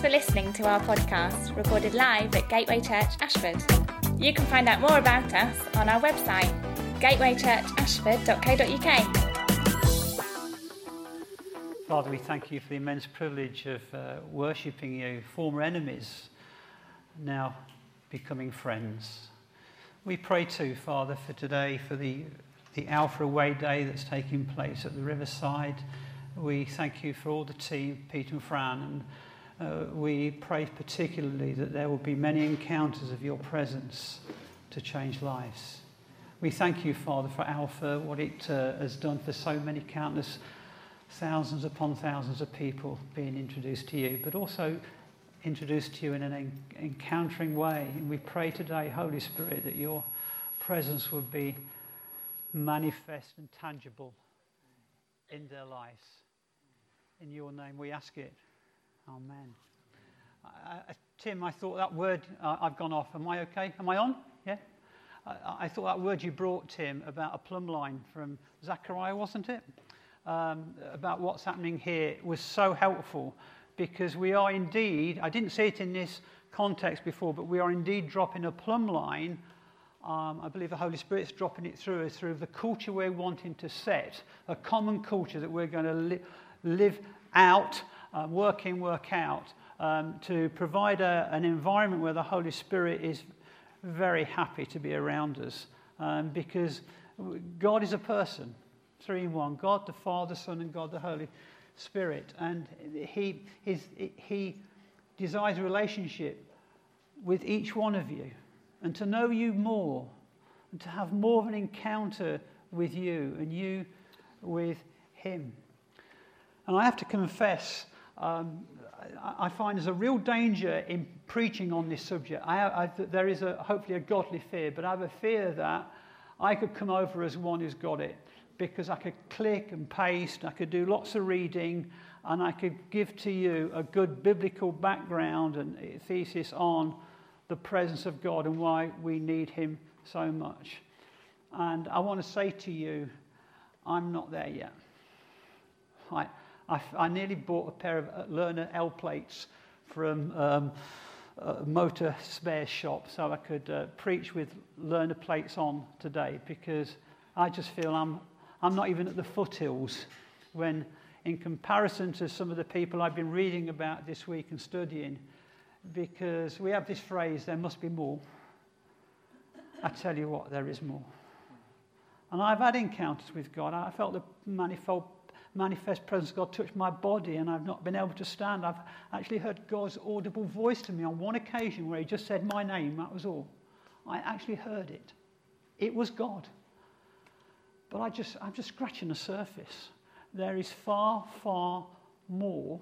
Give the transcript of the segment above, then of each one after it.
For listening to our podcast, recorded live at Gateway Church Ashford. You can find out more about us on our website, gatewaychurchashford.co.uk. Father, we thank you for the immense privilege of uh, worshipping you, former enemies, now becoming friends. We pray too, Father, for today, for the, the Alpha Away Day that's taking place at the Riverside. We thank you for all the team, Pete and Fran, and uh, we pray particularly that there will be many encounters of your presence to change lives. We thank you, Father, for Alpha, what it uh, has done for so many countless thousands upon thousands of people being introduced to you, but also introduced to you in an en- encountering way. And we pray today, Holy Spirit, that your presence would be manifest and tangible in their lives. In your name we ask it. Amen. Uh, Tim, I thought that word, uh, I've gone off. Am I okay? Am I on? Yeah? I, I thought that word you brought, Tim, about a plumb line from Zechariah, wasn't it? Um, about what's happening here was so helpful because we are indeed, I didn't say it in this context before, but we are indeed dropping a plumb line. Um, I believe the Holy Spirit's dropping it through us through the culture we're wanting to set, a common culture that we're going to li- live out, uh, work in, work out, um, to provide a, an environment where the Holy Spirit is very happy to be around us um, because God is a person, three in one God the Father, Son, and God the Holy Spirit. And he, his, he desires a relationship with each one of you and to know you more and to have more of an encounter with you and you with him. And I have to confess, um, I find there's a real danger in preaching on this subject. I, I, there is a, hopefully a godly fear, but I have a fear that I could come over as one who's got it because I could click and paste, I could do lots of reading, and I could give to you a good biblical background and thesis on the presence of God and why we need Him so much. And I want to say to you, I'm not there yet. I, I, I nearly bought a pair of uh, learner L plates from um, a motor spare shop so I could uh, preach with learner plates on today because I just feel I'm, I'm not even at the foothills when, in comparison to some of the people I've been reading about this week and studying, because we have this phrase, there must be more. I tell you what, there is more. And I've had encounters with God. I felt the manifold manifest presence of God touched my body and I've not been able to stand. I've actually heard God's audible voice to me on one occasion where he just said my name, that was all. I actually heard it. It was God. But I just, I'm just scratching the surface. There is far, far more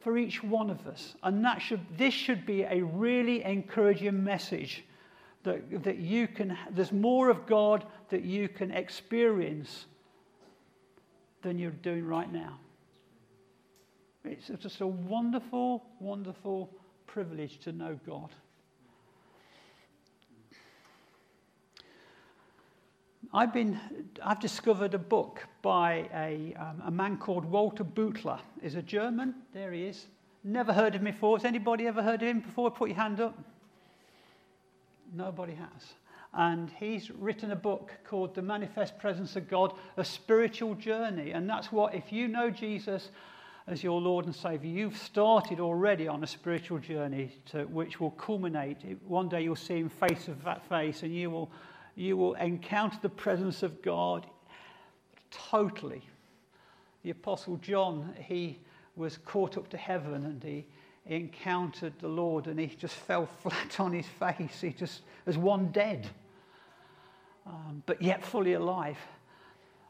for each one of us. And that should, this should be a really encouraging message that, that you can, there's more of God that you can experience than you're doing right now. It's just a wonderful, wonderful privilege to know God. I've, been, I've discovered a book by a, um, a man called Walter Beuttler. He's a German. There he is. Never heard of him before. Has anybody ever heard of him before? Put your hand up. Nobody has. And he's written a book called The Manifest Presence of God, a spiritual journey. And that's what, if you know Jesus as your Lord and Savior, you've started already on a spiritual journey to, which will culminate. One day you'll see him face to face and you will you will encounter the presence of God totally. The Apostle John, he was caught up to heaven and he, encountered the Lord and he just fell flat on his face. He just, as one dead, um, but yet fully alive.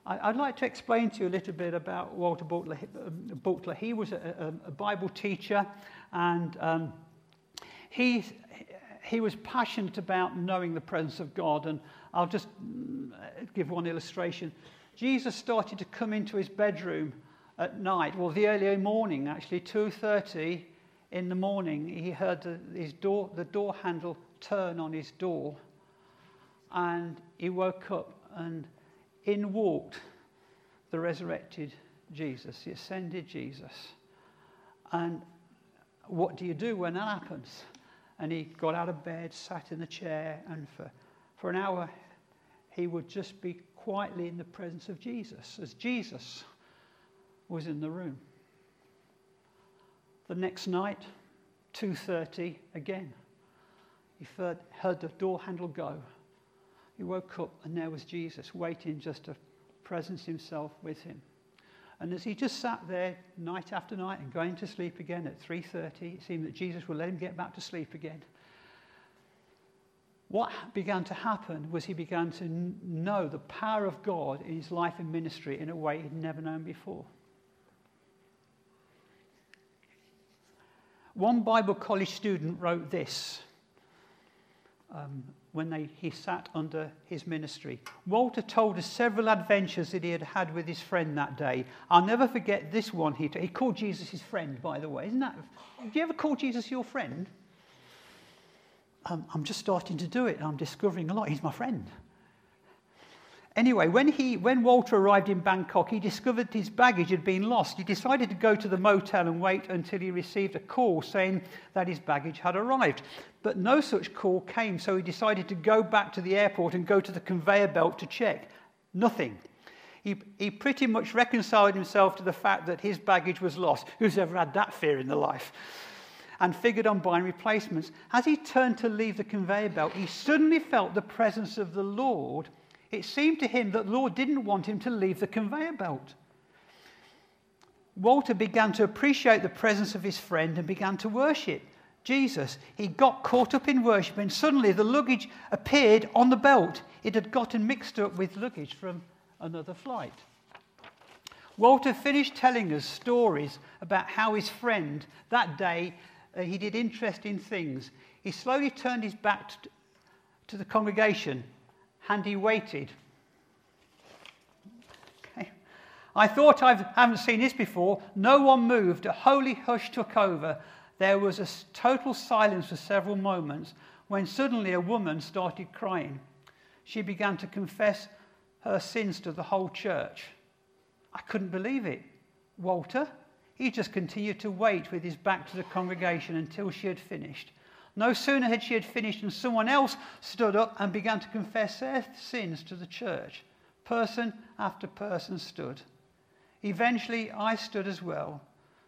I, would like to explain to you a little bit about Walter Butler. Butler. He was a, a, Bible teacher and um, he he was passionate about knowing the presence of God. And I'll just mm, give one illustration. Jesus started to come into his bedroom at night, well, the early morning, actually, 2.30 in the morning. He heard the, his door, the door handle turn on his door. And he woke up and in walked the resurrected Jesus, the ascended Jesus. And what do you do when that happens? And he got out of bed, sat in the chair, and for, for an hour he would just be quietly in the presence of Jesus as Jesus was in the room. The next night, 2:30 again. He heard, heard the door handle go. He woke up and there was Jesus waiting just to presence himself with him. And as he just sat there night after night and going to sleep again at 3:30, it seemed that Jesus would let him get back to sleep again. What began to happen was he began to know the power of God in his life and ministry in a way he'd never known before. One Bible college student wrote this um, when they, he sat under his ministry. Walter told us several adventures that he had had with his friend that day. I'll never forget this one. He, he called Jesus his friend, by the way. Isn't that? Do you ever call Jesus your friend? Um, I'm just starting to do it. I'm discovering a lot. He's my friend. Anyway, when, he, when Walter arrived in Bangkok, he discovered his baggage had been lost. He decided to go to the motel and wait until he received a call saying that his baggage had arrived. But no such call came, so he decided to go back to the airport and go to the conveyor belt to check. Nothing. He, he pretty much reconciled himself to the fact that his baggage was lost. Who's ever had that fear in their life? And figured on buying replacements. As he turned to leave the conveyor belt, he suddenly felt the presence of the Lord it seemed to him that the Lord didn't want him to leave the conveyor belt. Walter began to appreciate the presence of his friend and began to worship Jesus. He got caught up in worship, and suddenly the luggage appeared on the belt. It had gotten mixed up with luggage from another flight. Walter finished telling us stories about how his friend that day uh, he did interesting things. He slowly turned his back to, to the congregation and he waited. Okay. I thought I haven't seen this before. No one moved. A holy hush took over. There was a total silence for several moments when suddenly a woman started crying. She began to confess her sins to the whole church. I couldn't believe it. Walter, he just continued to wait with his back to the congregation until she had finished. No sooner had she had finished than someone else stood up and began to confess their sins to the church. Person after person stood. Eventually, I stood as well.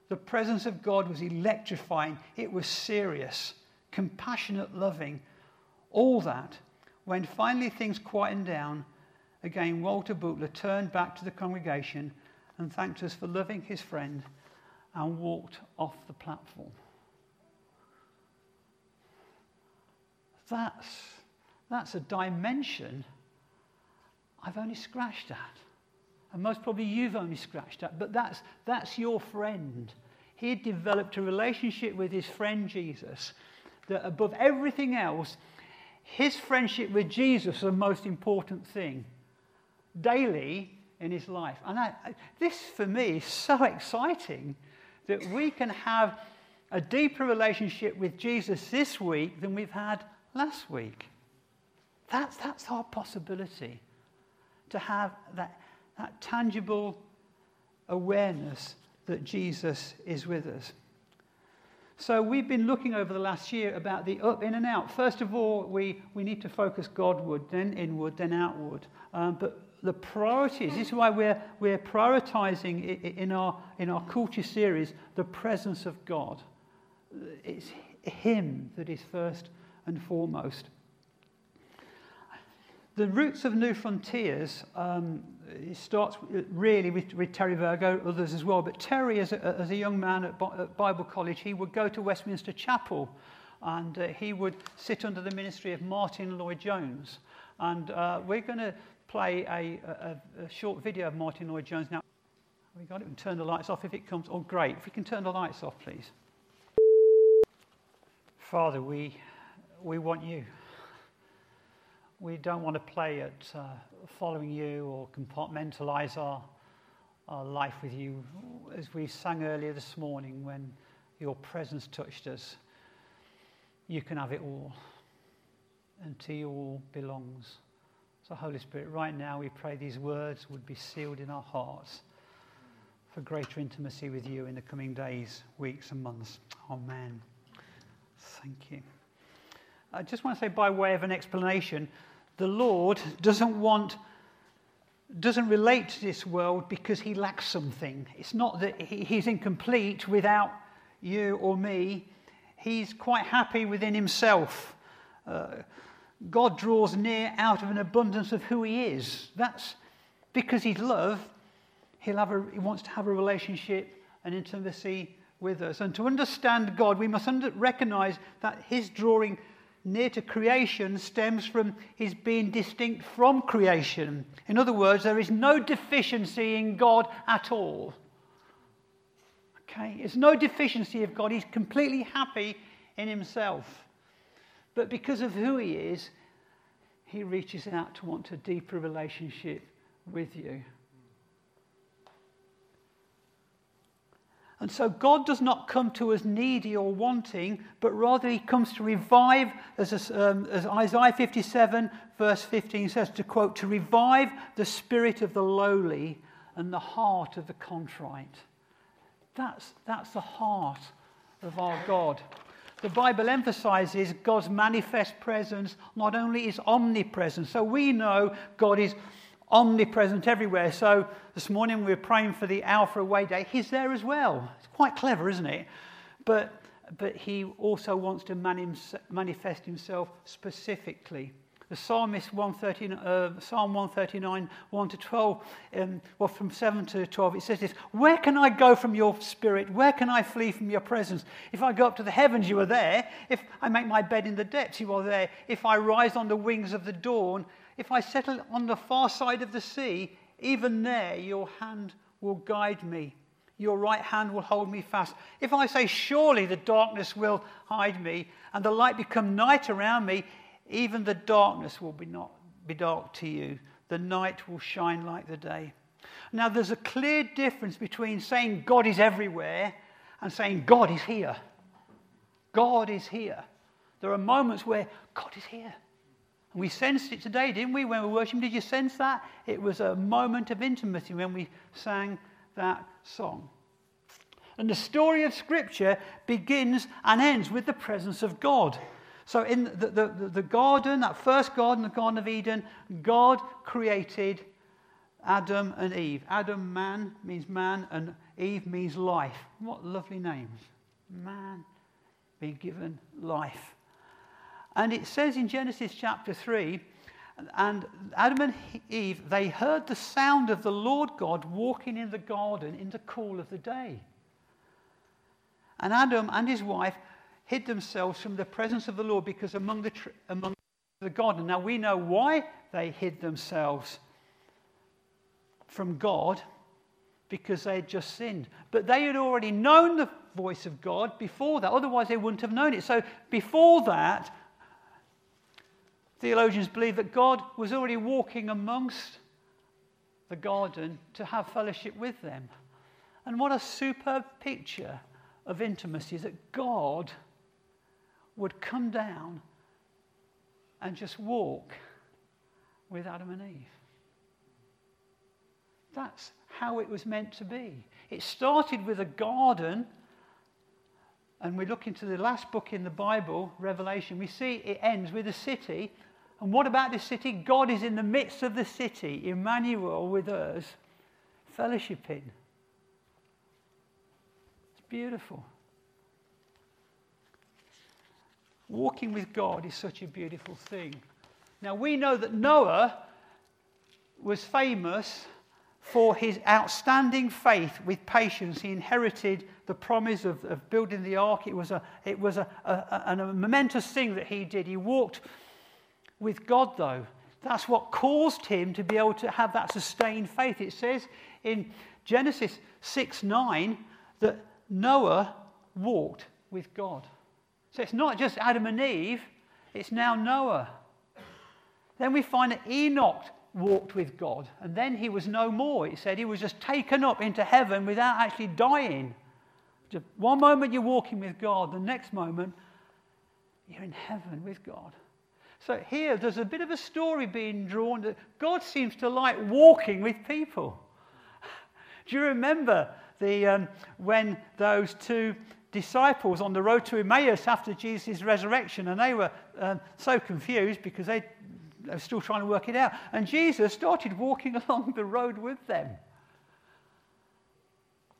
The presence of God was electrifying, it was serious, compassionate, loving. All that. When finally things quietened down, again, Walter Butler turned back to the congregation and thanked us for loving his friend and walked off the platform. That's, that's a dimension I've only scratched at. And most probably you've only scratched at. But that's, that's your friend. He had developed a relationship with his friend Jesus that above everything else, his friendship with Jesus was the most important thing daily in his life. And I, this, for me, is so exciting that we can have a deeper relationship with Jesus this week than we've had last week. That's, that's our possibility to have that, that tangible awareness that Jesus is with us. So we've been looking over the last year about the up, in, and out. First of all, we, we need to focus Godward, then inward, then outward. Um, but the priorities, this is why we're, we're prioritizing in our, in our culture series the presence of God. It's Him that is first and foremost. The roots of Newfrontiers um, it starts really with, with Terry Virgo, others as well. But Terry, as a, as a young man at, at Bible College, he would go to Westminster Chapel and uh, he would sit under the ministry of Martyn Lloyd-Jones. And uh, we're going to play a, a, a, short video of Martyn Lloyd-Jones now. We got it. Turn the lights off if it comes. Oh, great! If we can turn the lights off, please. Father, we we want you. We don't want to play at uh, following you or compartmentalize our, our life with you. As we sang earlier this morning, when your presence touched us, you can have it all. And to you all belongs. So, Holy Spirit, right now we pray these words would be sealed in our hearts. for greater intimacy with you in the coming days, weeks, and months. Amen. Thank you. I just want to say, by way of an explanation, the Lord doesn't want, doesn't relate to this world because he lacks something. It's not that he's incomplete without you or me. He's quite happy within himself. Uh, God draws near out of an abundance of who he is. That's because he's love He'll have a, he wants to have a relationship and intimacy with us. And to understand God, we must under, recognize that his drawing near to creation stems from his being distinct from creation. In other words, there is no deficiency in God at all. Okay? There's no deficiency of God. He's completely happy in himself. But because of who he is, he reaches out to want a deeper relationship with you. And so God does not come to us needy or wanting, but rather he comes to revive, as, um, as Isaiah 57, verse 15 says, to quote, to revive the spirit of the lowly and the heart of the contrite. That's, that's the heart of our God. The Bible emphasizes God's manifest presence not only is omnipresent, so we know God is omnipresent everywhere. So this morning we were praying for the Alpha Away Day. He's there as well. It's quite clever, isn't it? But, but he also wants to manifest himself specifically. The psalmist 139, uh, Psalm 139, 1 to 12, um, well, from 7 to 12, it says this Where can I go from your spirit? Where can I flee from your presence? If I go up to the heavens, you are there. If I make my bed in the depths, you are there. If I rise on the wings of the dawn, if I settle on the far side of the sea, even there your hand will guide me. Your right hand will hold me fast. If I say, Surely the darkness will hide me, and the light become night around me, even the darkness will be, not, be dark to you. The night will shine like the day. Now, there's a clear difference between saying God is everywhere and saying God is here. God is here. There are moments where God is here. We sensed it today, didn't we, when we worshiped? Did you sense that? It was a moment of intimacy when we sang that song. And the story of Scripture begins and ends with the presence of God. So, in the, the, the, garden, that first garden, the Garden of Eden, God created Adam and Eve. Adam, man, means man, and Eve means life. What lovely names. Man being given life. And it says in Genesis chapter 3 and Adam and Eve, they heard the sound of the Lord God walking in the garden in the cool of the day. And Adam and his wife hid themselves from the presence of the Lord because among the, among the garden. Now we know why they hid themselves from God because they had just sinned. But they had already known the voice of God before that, otherwise, they wouldn't have known it. So before that, Theologians believe that God was already walking amongst the garden to have fellowship with them. And what a superb picture of intimacy that God would come down and just walk with Adam and Eve. That's how it was meant to be. It started with a garden, and we look into the last book in the Bible, Revelation, we see it ends with a city and what about this city? God is in the midst of the city, Emmanuel with us, fellowshipping. It's beautiful. Walking with God is such a beautiful thing. Now, we know that Noah was famous for his outstanding faith with patience. He inherited the promise of, of building the ark. It was, a, it was a, a, a, a momentous thing that he did. He walked with God, though. That's what caused him to be able to have that sustained faith. It says in Genesis 6 9 that Noah walked with God. So it's not just Adam and Eve, it's now Noah. Then we find that Enoch walked with God, and then he was no more. It said he was just taken up into heaven without actually dying. Just one moment you're walking with God, the next moment you're in heaven with God. So here, there's a bit of a story being drawn that God seems to like walking with people. Do you remember the, um, when those two disciples on the road to Emmaus after Jesus' resurrection, and they were um, so confused because they, they were still trying to work it out. And Jesus started walking along the road with them.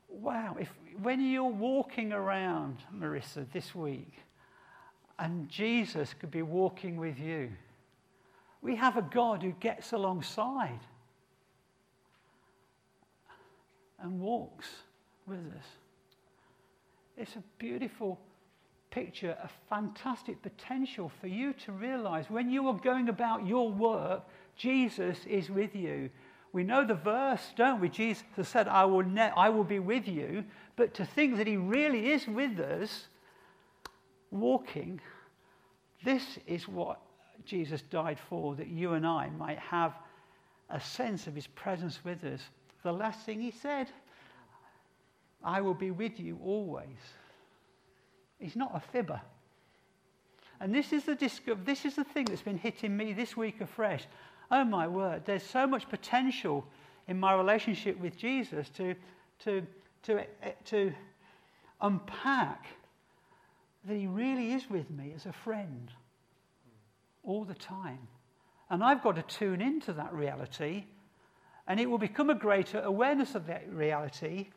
Wow, if, when you're walking around, Marissa, this week, and Jesus could be walking with you, we have a God who gets alongside and walks with us. It's a beautiful picture, a fantastic potential for you to realize when you are going about your work, Jesus is with you. We know the verse, don't we? Jesus said, I will, ne- I will be with you. But to think that he really is with us, walking, this is what Jesus died for, that you and I might have a sense of his presence with us. The last thing he said, I will be with you always. He's not a fibber. And this is, the this is the thing that's been hitting me this week afresh. Oh my word, there's so much potential in my relationship with Jesus to, to, to, eh, to unpack that he really is with me as a friend all the time. And I've got to tune into that reality, and it will become a greater awareness of that reality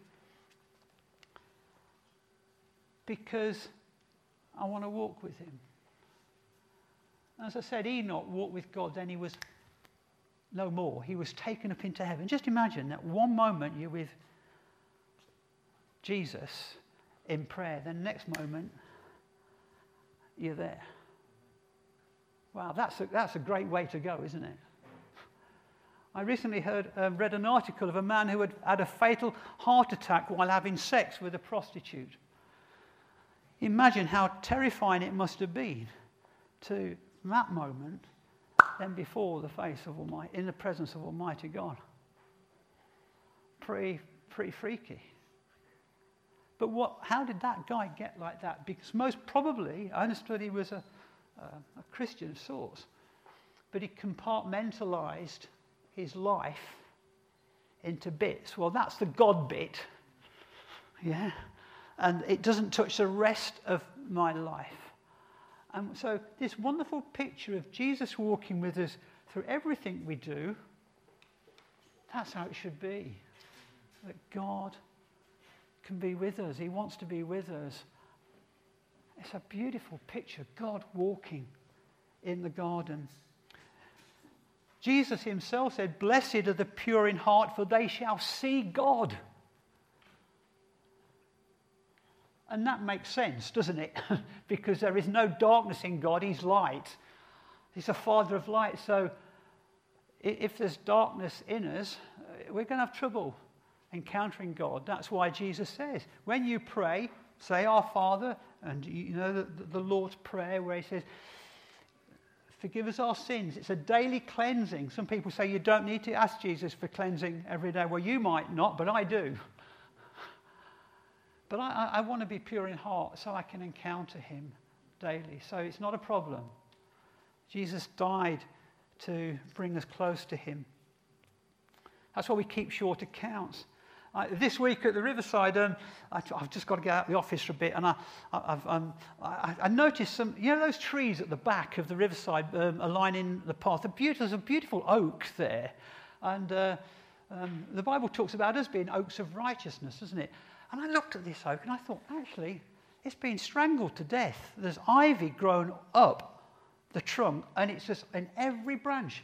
because I want to walk with him. As I said, Enoch walked with God, then he was no more. He was taken up into heaven. Just imagine that one moment you're with Jesus in prayer, then the next moment you're there. Wow, that's a, that's a great way to go, isn't it? I recently heard, um, read an article of a man who had had a fatal heart attack while having sex with a prostitute. Imagine how terrifying it must have been to that moment, then before the face of Almighty, in the presence of Almighty God. Pretty, pretty freaky. But what, how did that guy get like that? Because most probably, I understood he was a, a, a Christian of sorts, but he compartmentalized his life into bits. Well, that's the God bit. Yeah and it doesn't touch the rest of my life. And so, this wonderful picture of Jesus walking with us through everything we do, that's how it should be. That God can be with us, He wants to be with us. It's a beautiful picture God walking in the garden. Jesus himself said, Blessed are the pure in heart, for they shall see God. And that makes sense, doesn't it? because there is no darkness in God, He's light. He's a Father of light. So if there's darkness in us, uh, we're going to have trouble encountering God. That's why Jesus says, when you pray, say, Our Father, and you know the, the Lord's Prayer where He says, Forgive us our sins. It's a daily cleansing. Some people say you don't need to ask Jesus for cleansing every day. Well, you might not, but I do. But I, I want to be pure in heart so I can encounter him daily. So it's not a problem. Jesus died to bring us close to him. That's why we keep short accounts. Uh, this week at the Riverside, um, I, have just got to get out of the office for a bit, and I, I, um, I, I, noticed some, you know, those trees at the back of the Riverside um, aligning the path. There's a beautiful oak there, and uh, um, the Bible talks about us being oaks of righteousness, doesn't it? And I looked at this oak and I thought, actually, it's been strangled to death. There's ivy grown up the trunk, and it's just in every branch.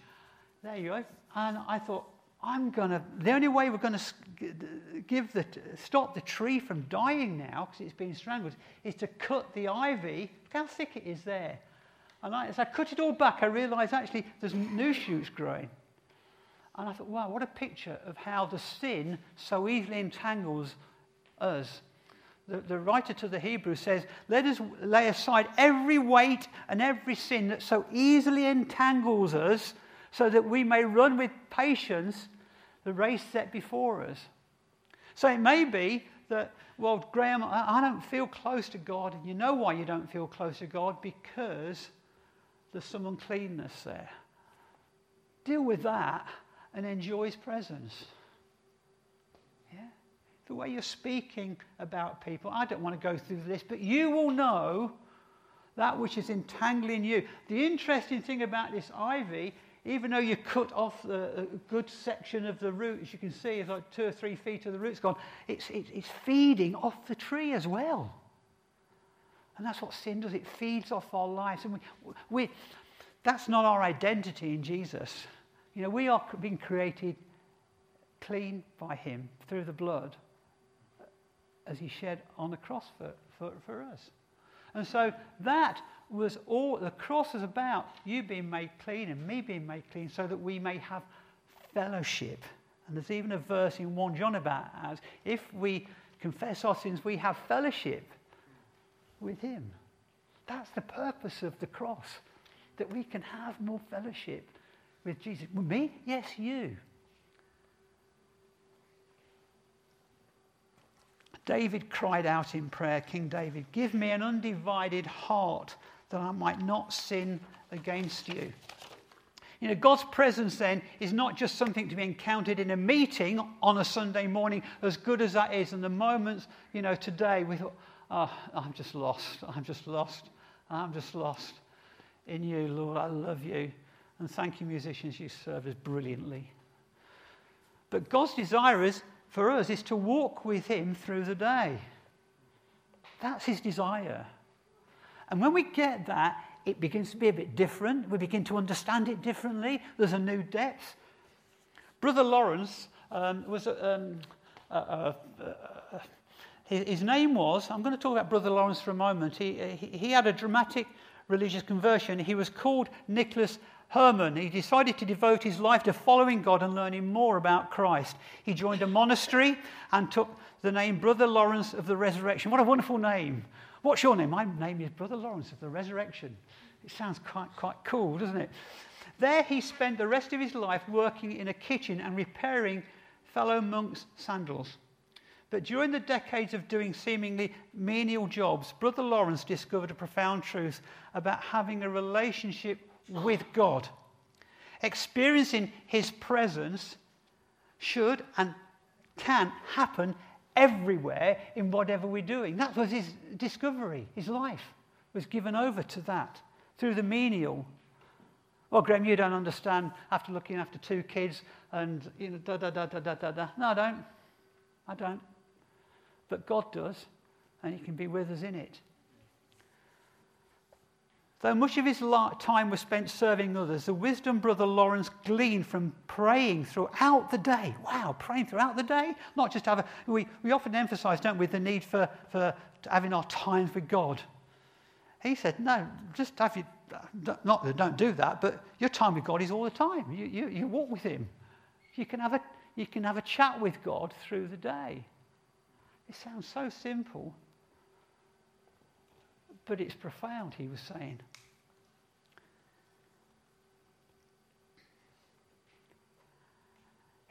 There you go. And I thought, I'm going to, the only way we're going to give the, stop the tree from dying now, because it's been strangled, is to cut the ivy. Look how thick it is there. And I, as I cut it all back, I realized actually there's new shoots growing. And I thought, wow, what a picture of how the sin so easily entangles us. The, the writer to the Hebrews says, Let us lay aside every weight and every sin that so easily entangles us, so that we may run with patience the race set before us. So it may be that, well, Graham, I, don't feel close to God. And you know why you don't feel close to God? Because there's some uncleanness there. Deal with that and enjoy His presence. Yeah? the way you're speaking about people. I don't want to go through this, but you will know that which is entangling you. The interesting thing about this ivy, even though you cut off the, a good section of the root, as you can see, it's like two or three feet of the root's gone, it's, it's, it's feeding off the tree as well. And that's what sin does. It feeds off our lives. And we, we, that's not our identity in Jesus. You know, we are being created clean by him through the blood uh, as he shed on the cross for, for, for us. And so that was all the cross was about you being made clean and me being made clean so that we may have fellowship. And there's even a verse in 1 John about as if we confess our sins, we have fellowship with him. That's the purpose of the cross, that we can have more fellowship with Jesus. With me? Yes, you. David cried out in prayer, King David, give me an undivided heart that I might not sin against you. You know, God's presence then is not just something to be encountered in a meeting on a Sunday morning, as good as that is. And the moments, you know, today we thought, oh, I'm just lost. I'm just lost. I'm just lost in you, Lord. I love you. And thank you, musicians, you serve us brilliantly. But God's desire is for us is to walk with Him through the day. That's His desire. And when we get that, it begins to be a bit different. We begin to understand it differently. There's a new depth. Brother Lawrence um, was, um, uh, uh, uh, his, his, name was, I'm going to talk about Brother Lawrence for a moment. He, he, he had a dramatic religious conversion. He was called Nicholas Herman, he decided to devote his life to following God and learning more about Christ. He joined a monastery and took the name Brother Lawrence of the Resurrection. What a wonderful name. What's your name? My name is Brother Lawrence of the Resurrection. It sounds quite, quite cool, doesn't it? There he spent the rest of his life working in a kitchen and repairing fellow monks' sandals. But during the decades of doing seemingly menial jobs, Brother Lawrence discovered a profound truth about having a relationship with God. Experiencing His presence should and can happen everywhere in whatever we're doing. That was his discovery. His life was given over to that through the menial. Well, Graham, you don't understand after looking after two kids and, you know, da da da da da da da. No, I don't. I don't. But God does, and He can be with us in it. Though much of his time was spent serving others, the wisdom Brother Lawrence gleaned from praying throughout the day. Wow, praying throughout the day? Not just have a, we, we often emphasize, don't we, the need for, for having our times with God. He said, no, just have you, not don't do that, but your time with God is all the time. You, you, you walk with him. You can, have a, you can have a chat with God through the day. It sounds so simple, but it's profound, he was saying.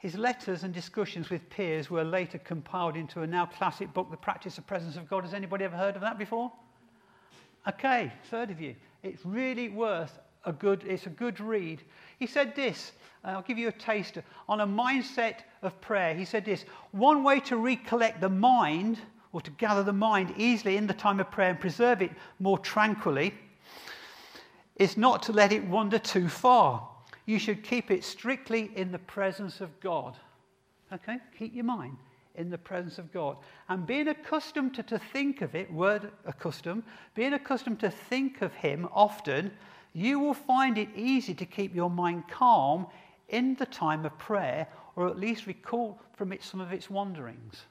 His letters and discussions with peers were later compiled into a now classic book, The Practice of Presence of God. Has anybody ever heard of that before? Okay, third of you. It's really worth a good, it's a good read. He said this, uh, I'll give you a taster, on a mindset of prayer. He said this, one way to recollect the mind or to gather the mind easily in the time of prayer and preserve it more tranquilly is not to let it wander too far. You should keep it strictly in the presence of God. Okay? Keep your mind in the presence of God. And being accustomed to, to think of it, word accustomed, being accustomed to think of Him often, you will find it easy to keep your mind calm in the time of prayer, or at least recall from it some of its wanderings.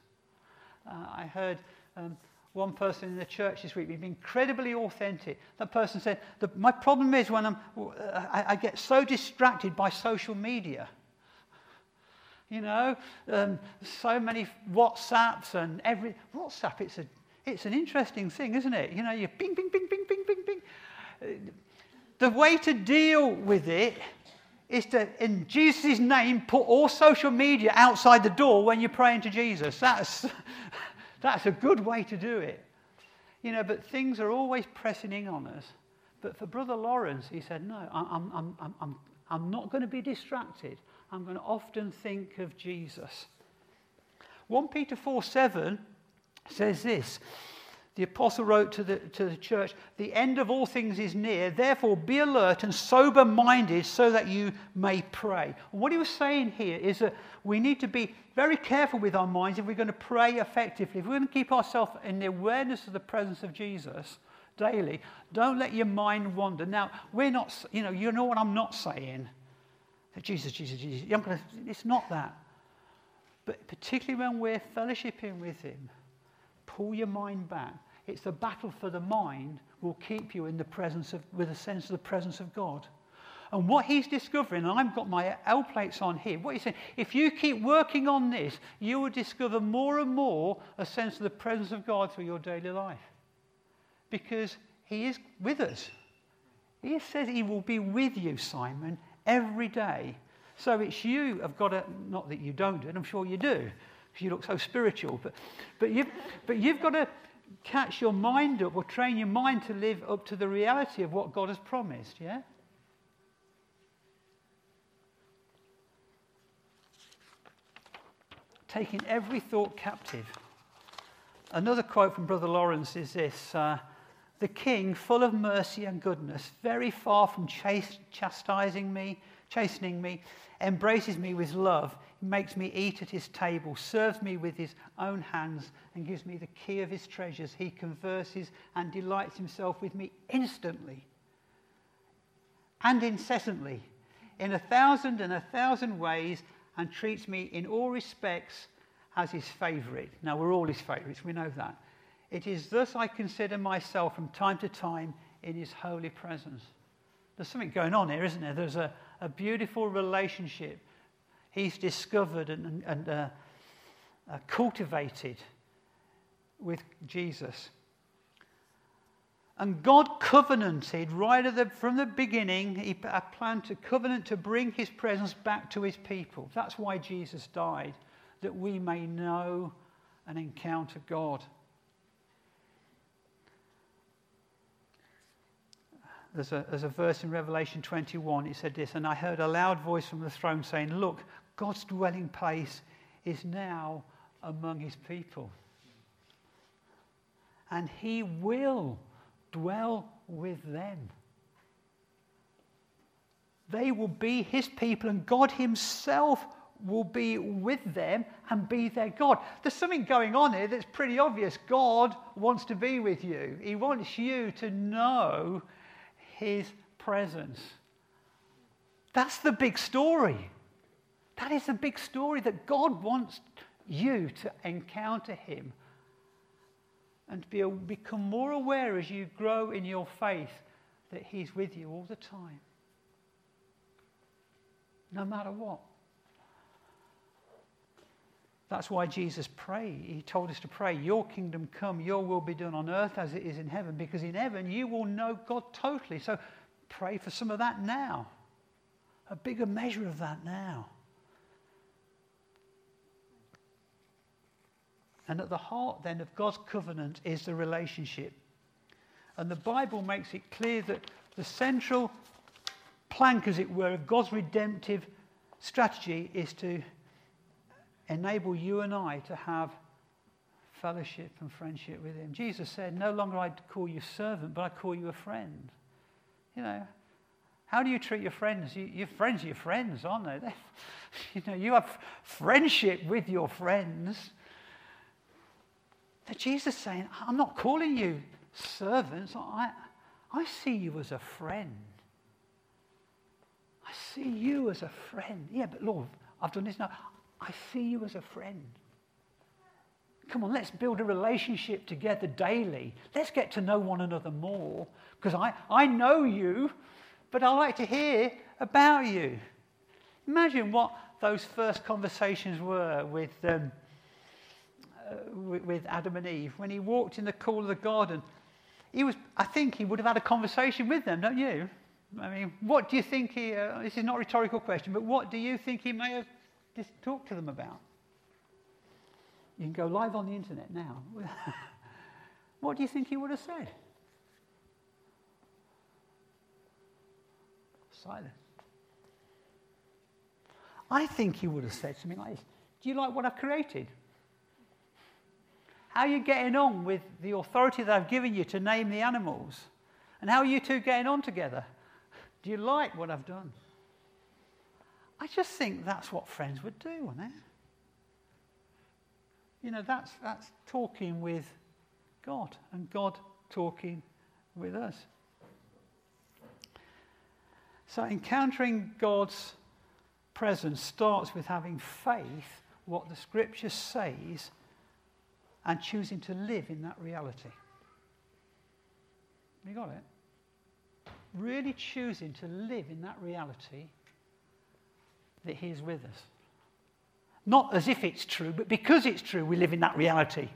Uh, I heard um, one person in the church this week be incredibly authentic. That person said, My problem is when I'm, I, I get so distracted by social media. You know, um, so many WhatsApps and every WhatsApp. It's a, it's an interesting thing, isn't it? You know, you ping, ping, ping, ping, ping, ping, ping. The way to deal with it is to, in Jesus' name, put all social media outside the door when you're praying to Jesus. That's, that's a good way to do it. You know, but things are always pressing in on us. But for Brother Lawrence, he said, no, I'm, I'm, I'm, I'm, I'm not going to be distracted. I'm going to often think of Jesus. 1 Peter 4 7 says this. The apostle wrote to the, to the church, The end of all things is near, therefore be alert and sober minded so that you may pray. And what he was saying here is that we need to be very careful with our minds if we're going to pray effectively. If we're going to keep ourselves in the awareness of the presence of Jesus daily, don't let your mind wander. Now, we're not, you know, you know what I'm not saying? Jesus, Jesus, Jesus. It's not that. But particularly when we're fellowshipping with Him, pull your mind back. It's the battle for the mind will keep you in the presence of, with a sense of the presence of God. And what he's discovering, and I've got my L plates on here, what he's saying, if you keep working on this, you will discover more and more a sense of the presence of God through your daily life. Because he is with us. He says he will be with you, Simon, every day. So it's you have got to, not that you don't do it, I'm sure you do, you look so spiritual, but, but, you've, but you've got to catch your mind up or train your mind to live up to the reality of what God has promised, yeah? Taking every thought captive. Another quote from Brother Lawrence is this uh, The king, full of mercy and goodness, very far from chastising me, chastening me, embraces me with love, makes me eat at his table, serves me with his own hands, and gives me the key of his treasures. He converses and delights himself with me instantly and incessantly, in a thousand and a thousand ways, and treats me in all respects as his favourite. Now, we're all his favourites, we know that. It is thus I consider myself from time to time in his holy presence. There's something going on here, isn't there? There's a, a beautiful relationship he's discovered and, and uh, uh, cultivated with Jesus. And God covenanted right the, from the beginning, he planned to covenant to bring his presence back to his people. That's why Jesus died, that we may know and encounter God. There's a, there's a verse in Revelation 21, it said this, and I heard a loud voice from the throne saying, Look, God's dwelling place is now among his people. And he will dwell with them. They will be his people, and God himself will be with them and be their God. There's something going on here that's pretty obvious. God wants to be with you, He wants you to know His presence. That's the big story. That is a big story that God wants you to encounter Him and to be, become more aware as you grow in your faith that He's with you all the time, no matter what. That's why Jesus prayed. He told us to pray, Your kingdom come, Your will be done on earth as it is in heaven, because in heaven you will know God totally. So pray for some of that now, a bigger measure of that now. And at the heart then of God's covenant is the relationship. And the Bible makes it clear that the central plank, as it were, of God's redemptive strategy is to enable you and I to have fellowship and friendship with Him. Jesus said, No longer I call you servant, but I call you a friend. You know, how do you treat your friends? You, your friends are your friends, aren't they? they you know, you have friendship with your friends. That Jesus saying, I'm not calling you servants. I, I see you as a friend. I see you as a friend. Yeah, but Lord, I've done this now. I see you as a friend. Come on, let's build a relationship together daily. Let's get to know one another more. Because I, I know you, but I like to hear about you. Imagine what those first conversations were with um, with Adam and Eve, when he walked in the cool of the garden, he was, I think he would have had a conversation with them, don't you? I mean, what do you think he, uh, this is not a rhetorical question, but what do you think he may have just talked to them about? You can go live on the internet now. what do you think he would have said? Silence. I think he would have said something like this Do you like what I've created? How are you getting on with the authority that I've given you to name the animals? And how are you two getting on together? Do you like what I've done? I just think that's what friends would do, wouldn't it? You know, that's, that's talking with God and God talking with us. So, encountering God's presence starts with having faith, what the scripture says, and choosing to live in that reality. You got it? Really choosing to live in that reality that He is with us. Not as if it's true, but because it's true, we live in that reality.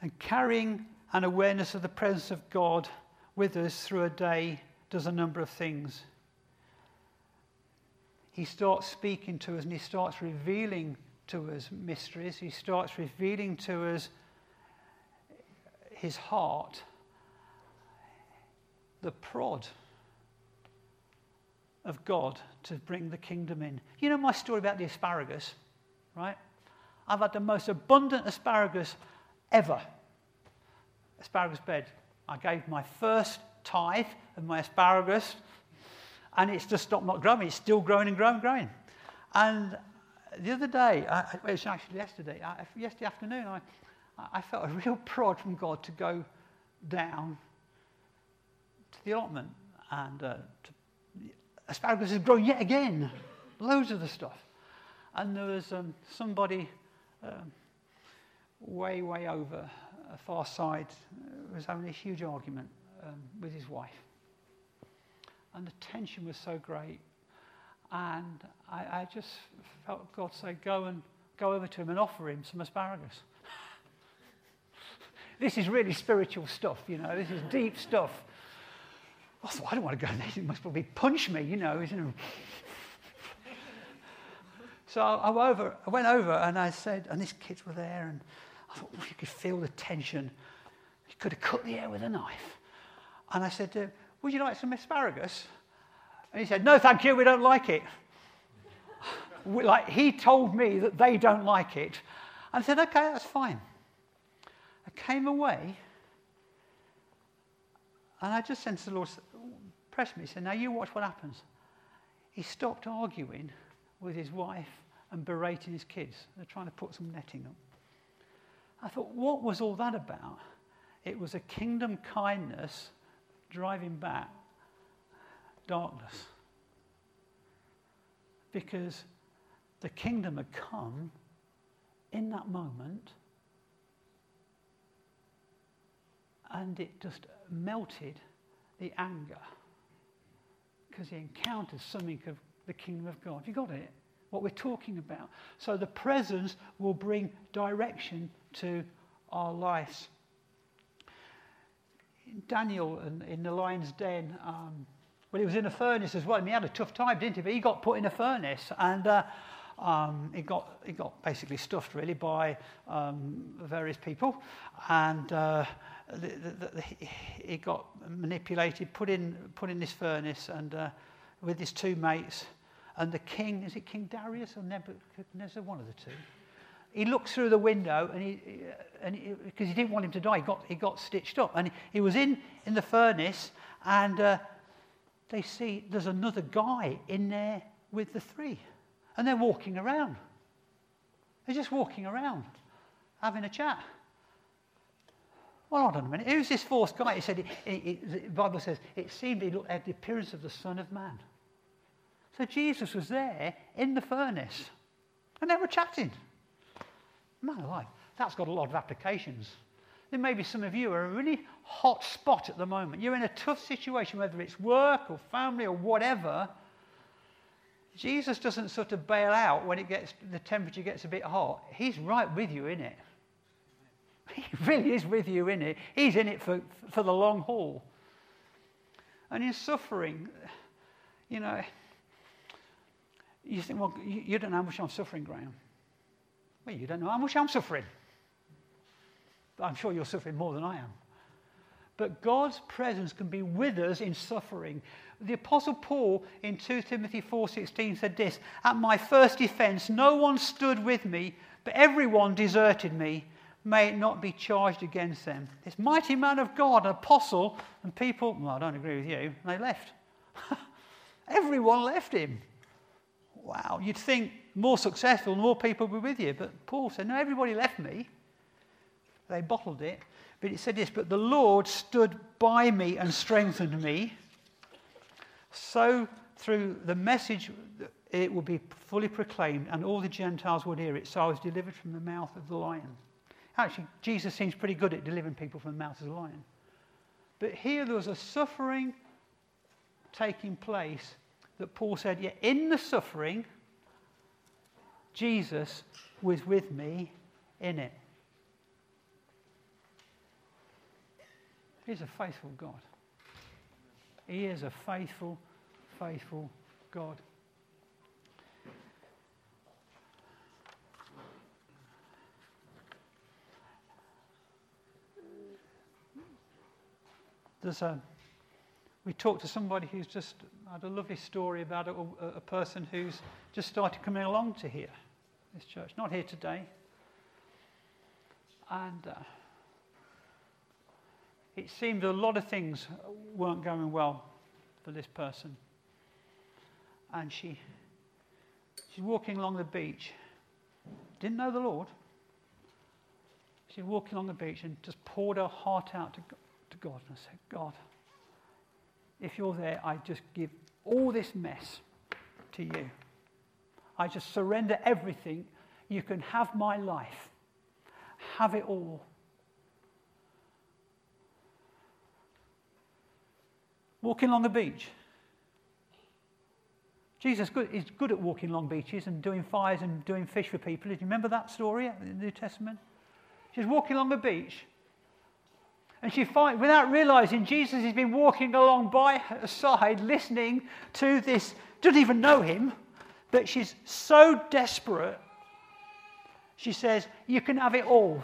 And carrying an awareness of the presence of God with us through a day does a number of things. He starts speaking to us and he starts revealing to us mysteries. He starts revealing to us his heart, the prod of God to bring the kingdom in. You know my story about the asparagus, right? I've had the most abundant asparagus ever. Asparagus bed. I gave my first tithe of my asparagus, and it's just stopped not growing. It's still growing and growing and growing. And the other day, I, it was actually yesterday, I, yesterday afternoon, I, I felt a real prod from God to go down to the allotment and uh, to asparagus has grown yet again. Loads of the stuff. And there was um, somebody um, way, way over a far side uh, was having a huge argument um, with his wife. And the tension was so great. And I, I just felt God say, go and go over to him and offer him some asparagus. this is really spiritual stuff, you know, this is deep stuff. I thought, I don't want to go there. He must probably punch me, you know. So I, I, over, I went over and I said, and these kids were there, and I thought, well, you could feel the tension. You could have cut the air with a knife. And I said, uh, would you like some asparagus? And he said, no, thank you, we don't like it. like, he told me that they don't like it. I said, okay, that's fine. I came away, and I just sensed the Lord press me. He said, Now you watch what happens. He stopped arguing with his wife and berating his kids. They're trying to put some netting up. I thought, what was all that about? It was a kingdom kindness driving back darkness. Because the kingdom had come in that moment and it just melted the anger because he encounters something of the kingdom of God. You got it? What we're talking about. So the presence will bring direction to our lives. Daniel in, in the lion's den, um, well, he was in a furnace as well, and he had a tough time, didn't he? But he got put in a furnace, and uh, um, he, got, he got basically stuffed, really, by um, various people. And uh, the, the, the, he got manipulated, put in, put in this furnace, and uh, with his two mates. And the king, is it King Darius or Nebuchadnezzar? One of the two. He looked through the window, and he, and because he, he, didn't want him to die, he got, he got stitched up. And he was in, in the furnace, and uh, they see there's another guy in there with the three. And they're walking around. They're just walking around, having a chat. Well, hold on a minute. Who's this fourth guy? He said, it, it, it, the Bible says, it seemed he looked at the appearance of the Son of Man. So Jesus was there in the furnace, and they were chatting. Man alive, that's got a lot of applications. There may be some of you are in a really hot spot at the moment. You're in a tough situation, whether it's work or family or whatever. Jesus doesn't sort of bail out when it gets, the temperature gets a bit hot. He's right with you in it. He really is with you in it. He's in it for, for the long haul. And in suffering, you know, you think, well, you don't know how much I'm suffering, Graham. Well, you don't know how much I'm suffering. I'm sure you're suffering more than I am. But God's presence can be with us in suffering. The apostle Paul in 2 Timothy 4:16 said this, "At my first defense no one stood with me but everyone deserted me. May it not be charged against them. This mighty man of God, an apostle, and people, well, I don't agree with you, they left. everyone left him. Wow, you'd think more successful, more people would be with you. But Paul said, No, everybody left me. They bottled it. But it said this, but the Lord stood by me and strengthened me. So through the message, it will be fully proclaimed, and all the Gentiles would hear it. So I was delivered from the mouth of the lion. Actually, Jesus seems pretty good at delivering people from the mouth of the lion. But here there was a suffering taking place that Paul said, yeah, in the suffering, Jesus was with me in it. He's a faithful God. He is a faithful, faithful God. There's a, we talked to somebody who's just had a lovely story about a, a person who's just started coming along to here, this church. Not here today. And uh, it seemed a lot of things weren't going well for this person. And she, she's walking along the beach, didn't know the Lord. She's walking along the beach and just poured her heart out to, to God and said, God, if you're there, I just give all this mess to you. I just surrender everything. You can have my life. Have it all. Walking along the beach. Jesus is good at walking along beaches and doing fires and doing fish for people. Do you remember that story in the New Testament? She's walking along the beach. And she finds, without realizing, Jesus has been walking along by her side, listening to this, doesn't even know him, but she's so desperate. She says, You can have it all.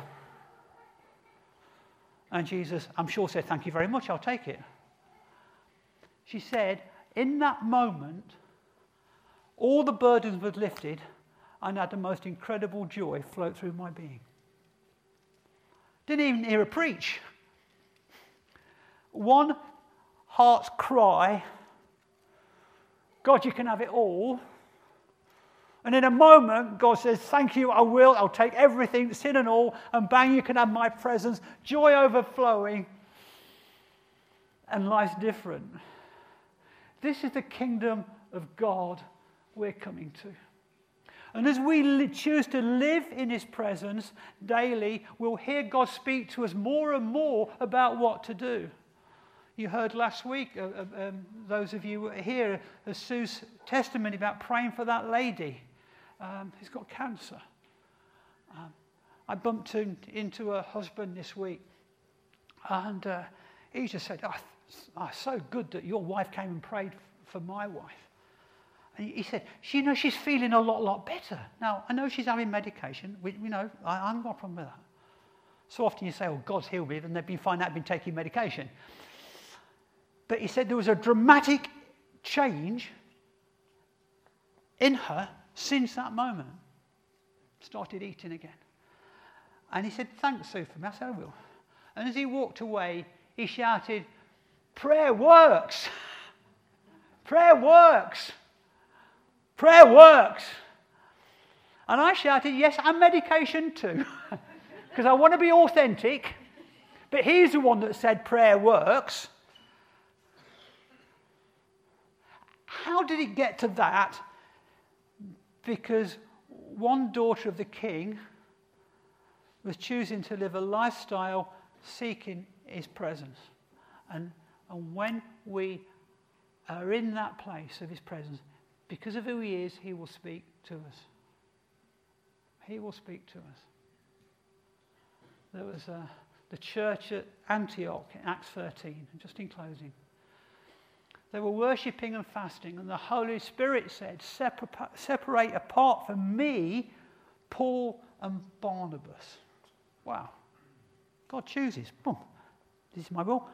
And Jesus, I'm sure, said, Thank you very much, I'll take it. She said, In that moment, all the burdens were lifted, and had the most incredible joy float through my being. Didn't even hear a preach. One heart's cry God, you can have it all. And in a moment, God says, Thank you, I will. I'll take everything, sin and all, and bang, you can have my presence, joy overflowing. And life's different. This is the kingdom of God we're coming to. And as we choose to live in His presence daily, we'll hear God speak to us more and more about what to do. You heard last week, uh, uh um, those of you here, uh, Sue's testimony about praying for that lady um, who's got cancer. Um, I bumped in, into her husband this week, and uh, he just said, oh, oh, so good that your wife came and prayed for my wife. And he said, she, you know, she's feeling a lot, lot better. Now, I know she's having medication. We, you know, I, I haven't got a problem with that. So often you say, oh, God's healed me, and they've been finding out been taking medication. But he said there was a dramatic change in her since that moment. Started eating again. And he said, Thanks, Sue, for me. I said, I will. And as he walked away, he shouted, Prayer works! Prayer works! Prayer works. And I shouted, Yes, and medication too. Because I want to be authentic. But he's the one that said prayer works. How did it get to that? Because one daughter of the king was choosing to live a lifestyle seeking his presence. And, and when we are in that place of his presence, because of who he is, he will speak to us. He will speak to us. There was uh, the church at Antioch in Acts 13, just in closing. They were worshipping and fasting, and the Holy Spirit said, Separate apart from me Paul and Barnabas. Wow. God chooses. Boom. This is my will.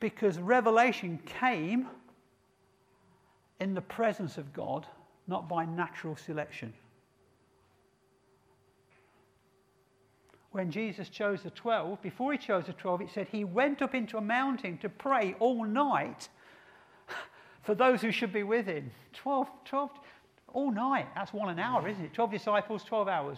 Because revelation came in the presence of God, not by natural selection. when Jesus chose the 12, before he chose the 12, it said he went up into a mountain to pray all night for those who should be with him. 12, 12 all night. That's one an hour, isn't it? 12 disciples, 12 hours.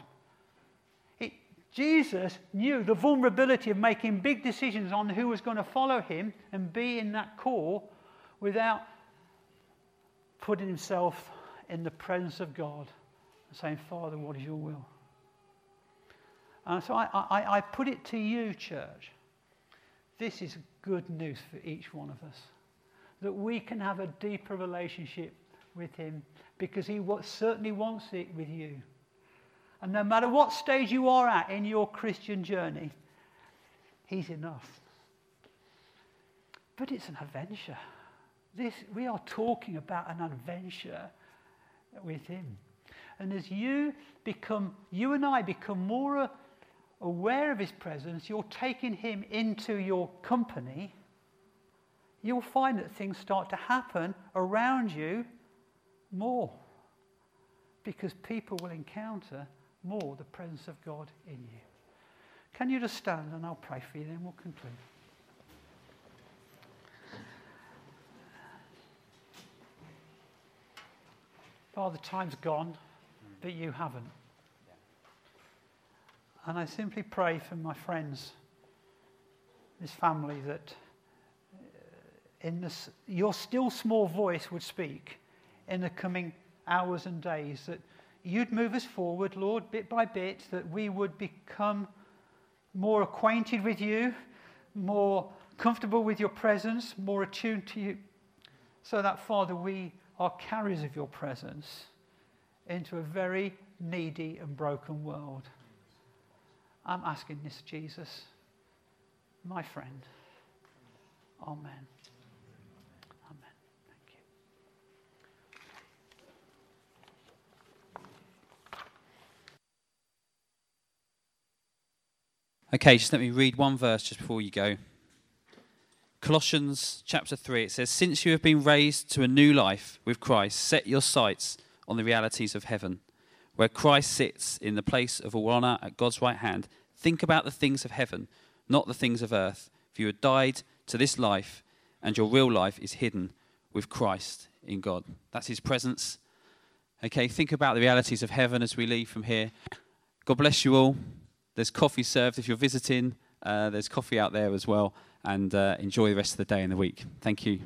Jesus knew the vulnerability of making big decisions on who was going to follow him and be in that core without putting himself in the presence of God and saying, Father, what is your will? And so I, I, I put it to you, church. This is good news for each one of us. That we can have a deeper relationship with Him because He certainly wants it with you. And no matter what stage you are at in your Christian journey, He's enough. But it's an adventure. This, we are talking about an adventure with Him. And as you become, you and I become more aware of His presence, you're taking Him into your company, you'll find that things start to happen around you more. Because people will encounter more the presence of God in you. Can you just stand and I'll pray for you, then we'll conclude. Father, time's gone, but you haven't. And I simply pray for my friends, this family, that uh, in this, your still small voice would speak in the coming hours and days, that you'd move us forward, Lord, bit by bit, that we would become more acquainted with you, more comfortable with your presence, more attuned to you, so that, Father, we are carriers of your presence into a very needy and broken world. I'm asking this, Jesus, my friend. Amen. Okay, just let me read one verse just before you go. Colossians chapter 3, it says, Since you have been raised to a new life with Christ, set your sights on the realities of heaven where Christ sits in the place of all honor at God's right hand, think about the things of heaven, not the things of earth. For you have died to this life, and your real life is hidden with Christ in God. That's his presence. Okay, think about the realities of heaven as we leave from here. God bless you all. There's coffee served if you're visiting. Uh, there's coffee out there as well. And uh, enjoy the rest of the day and the week. Thank you.